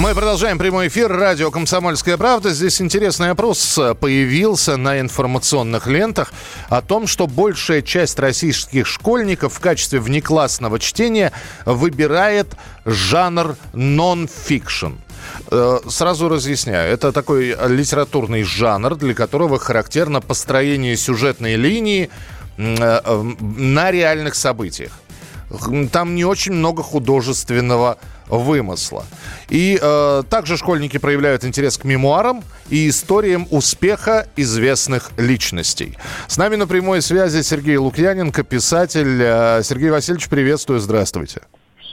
Мы продолжаем прямой эфир. Радио «Комсомольская правда». Здесь интересный опрос появился на информационных лентах о том, что большая часть российских школьников в качестве внеклассного чтения выбирает жанр нон-фикшн. Э, Сразу разъясняю. Это такой литературный жанр, для которого характерно построение сюжетной линии э, на реальных событиях. Там не очень много художественного вымысла. И э, также школьники проявляют интерес к мемуарам и историям успеха известных личностей. С нами на прямой связи Сергей Лукьяненко, писатель. Э, Сергей Васильевич, приветствую, здравствуйте.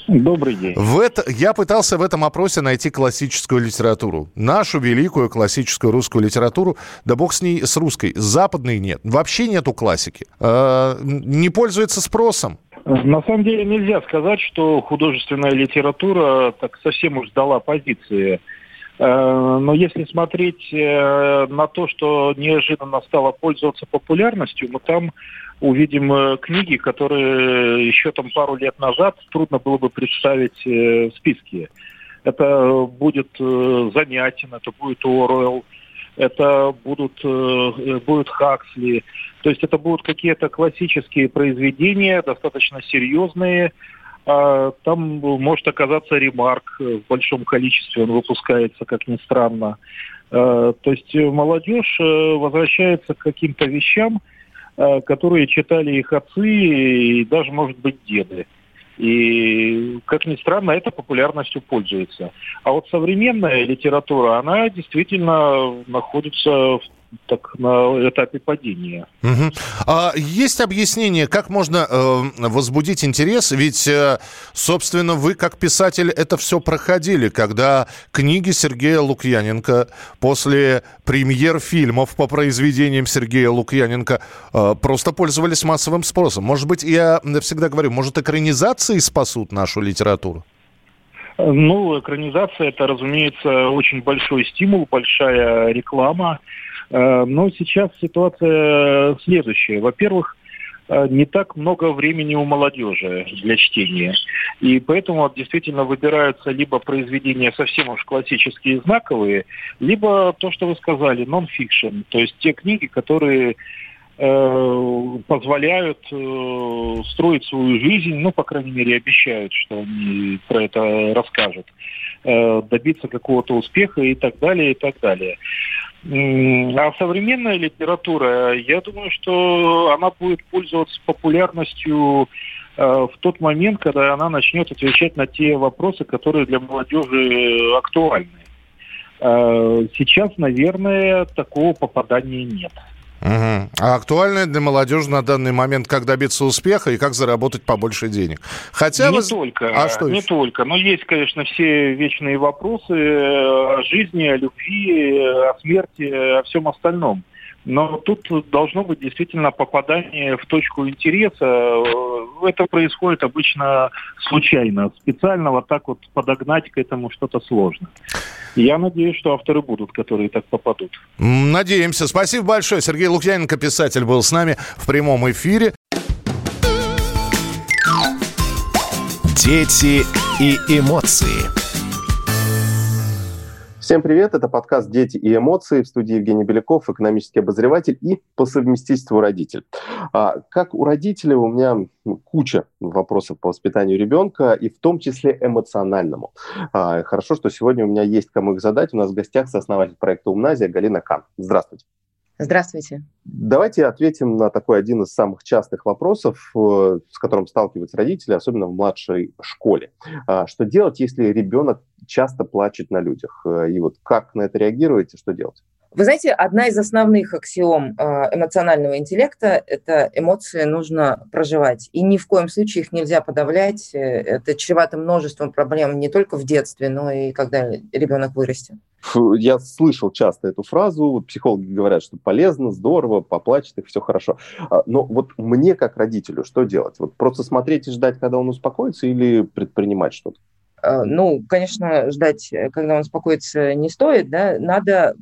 Добрый день. В это, я пытался в этом опросе найти классическую литературу. Нашу великую классическую русскую литературу. Да бог с ней, с русской. Западной нет. Вообще нету классики. Э, не пользуется спросом. На самом деле нельзя сказать, что художественная литература так совсем уж сдала позиции. Э, Но если смотреть э, на то, что неожиданно стало пользоваться популярностью, мы там увидим э, книги, которые еще там пару лет назад трудно было бы представить в списке. Это будет Занятин, это будет Оруэлл, это будут, э, будет Хаксли. То есть это будут какие-то классические произведения, достаточно серьезные. А Там может оказаться ремарк в большом количестве, он выпускается, как ни странно. Э, То есть молодежь э, возвращается к каким-то вещам, э, которые читали их отцы и даже, может быть, деды. И, как ни странно, это популярностью пользуется. А вот современная литература, она действительно находится в- так, на этапе падения. Мгм. А есть объяснение, как можно э, возбудить интерес? Ведь, э, собственно, вы как писатель это все проходили, когда книги Сергея Лукьяненко после премьер фильмов по произведениям Сергея Лукьяненко э, просто пользовались массовым спросом. Может быть, я всегда говорю, может, экранизации спасут нашу литературу? Ну, экранизация это, разумеется, очень большой стимул, большая реклама. Э, Но сейчас ситуация следующая. Во-первых, э, не так много времени у молодежи для чтения. И поэтому действительно выбираются либо произведения совсем уж классические и знаковые, либо то, что вы сказали, нон-фикшн. То есть те книги, которые э, позволяют э, строить свою жизнь, ну, по крайней мере, обещают, что они про это расскажут, э, добиться какого-то успеха и так далее, и так далее. А современная литература, я думаю, что она будет пользоваться популярностью э, в тот момент, когда она начнет отвечать на те вопросы, которые для молодежи актуальны. Э, Сейчас, наверное, такого попадания нет. Мгм. А актуальное для молодежи на данный момент, как добиться успеха и как заработать побольше денег. Хотя не вы- только, А что не еще? только. Но есть, конечно, все вечные вопросы э, о жизни, о любви, э, о смерти, э, о всем остальном. Но тут должно быть действительно попадание в точку интереса. Это происходит обычно случайно. Специально вот так вот подогнать к этому что-то сложно. Я надеюсь, что авторы будут, которые так попадут. Надеемся. Спасибо большое. Сергей Лукьяненко, писатель, был с нами в прямом эфире. Дети и эмоции. Всем привет, это подкаст «Дети и эмоции» в студии Евгений Беляков, экономический обозреватель и по совместительству родитель. А, Как у родителя у меня ну, куча вопросов по воспитанию ребенка, и в том числе эмоциональному. А, Хорошо, что сегодня у меня есть кому их задать. У нас в гостях сооснователь проекта «Умназия» Галина Кан. Здравствуйте. Здравствуйте. Давайте ответим на такой один из самых частых вопросов, э, с которым сталкиваются родители, особенно в младшей школе. А, Что делать, если ребенок часто плачет на людях? Э, И вот как на это реагируете, что делать? Вы знаете, одна из основных аксиом э, эмоционального интеллекта – это эмоции нужно проживать. И ни в коем случае их нельзя подавлять. Э, это чревато множеством проблем не только в детстве, но и когда ребенок вырастет. Я слышал часто эту фразу, психологи говорят, что полезно, здорово, поплачет и все хорошо. А, но вот мне как родителю что делать? Вот просто смотреть и ждать, когда он успокоится, или предпринимать что-то? А, ну, конечно, ждать, э, когда он успокоится, не стоит, да, надо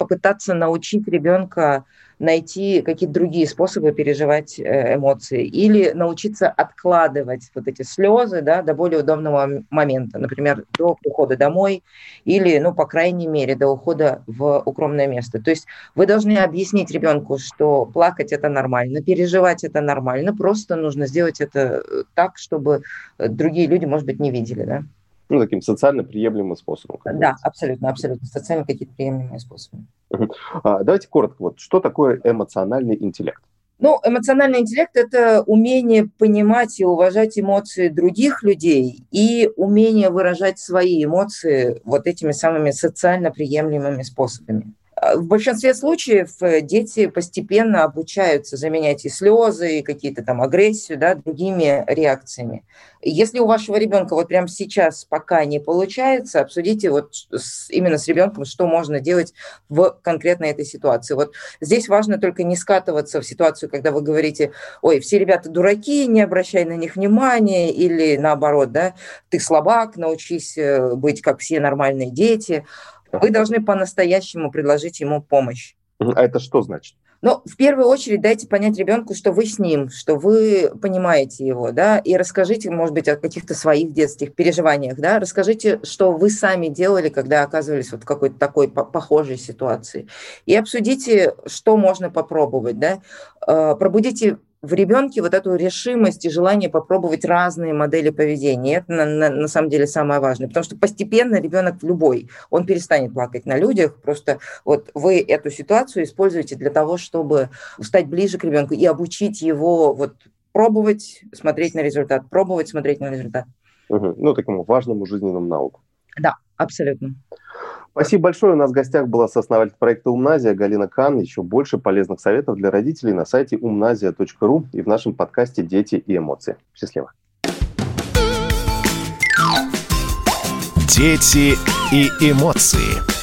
попытаться научить ребенка найти какие-то другие способы переживать э, эмоции или научиться откладывать вот эти слезы да, до более удобного момента, например, до прихода домой или, ну, по крайней мере, до ухода в укромное место. То есть вы должны объяснить ребенку, что плакать это нормально, переживать это нормально, просто нужно сделать это э, так, чтобы другие люди, может быть, не видели, да ну, таким социально приемлемым способом. Да, абсолютно, абсолютно. Социально какие-то приемлемые способы. А, давайте коротко. Вот что такое эмоциональный интеллект? Ну, эмоциональный интеллект – это умение понимать и уважать эмоции других людей и умение выражать свои эмоции вот этими самыми социально приемлемыми способами. А, в большинстве случаев э, дети постепенно обучаются заменять и слезы, и какие-то там агрессию, да, другими реакциями. Если у вашего ребенка вот прямо сейчас пока не получается, обсудите вот с, именно с ребенком, что можно делать в конкретно этой ситуации. Вот здесь важно только не скатываться в ситуацию, когда вы говорите, ой, все ребята дураки, не обращай на них внимания, или наоборот, да, ты слабак, научись э, быть как все нормальные дети. Вы должны по-настоящему предложить ему помощь. А это что значит? Ну, в первую очередь дайте понять ребенку, что вы с ним, что вы понимаете его, да, и расскажите, может быть, о каких-то своих детских переживаниях, да, расскажите, что вы сами делали, когда оказывались вот в какой-то такой похожей ситуации, и обсудите, что можно попробовать, да, э, пробудите в ребенке вот эту решимость и желание попробовать разные модели поведения. Это на, на, на самом деле самое важное, потому что постепенно ребенок любой, он перестанет плакать на людях. Просто вот вы эту ситуацию используете для того, чтобы стать ближе к ребенку и обучить его вот пробовать, смотреть на результат, пробовать, смотреть на результат. Угу. Ну, такому важному жизненному науку. Да, абсолютно. Спасибо большое. У нас в гостях была сооснователь проекта «Умназия» Галина Кан. Еще больше полезных советов для родителей на сайте умназия.ру и в нашем подкасте «Дети и эмоции». Счастливо. Дети и эмоции.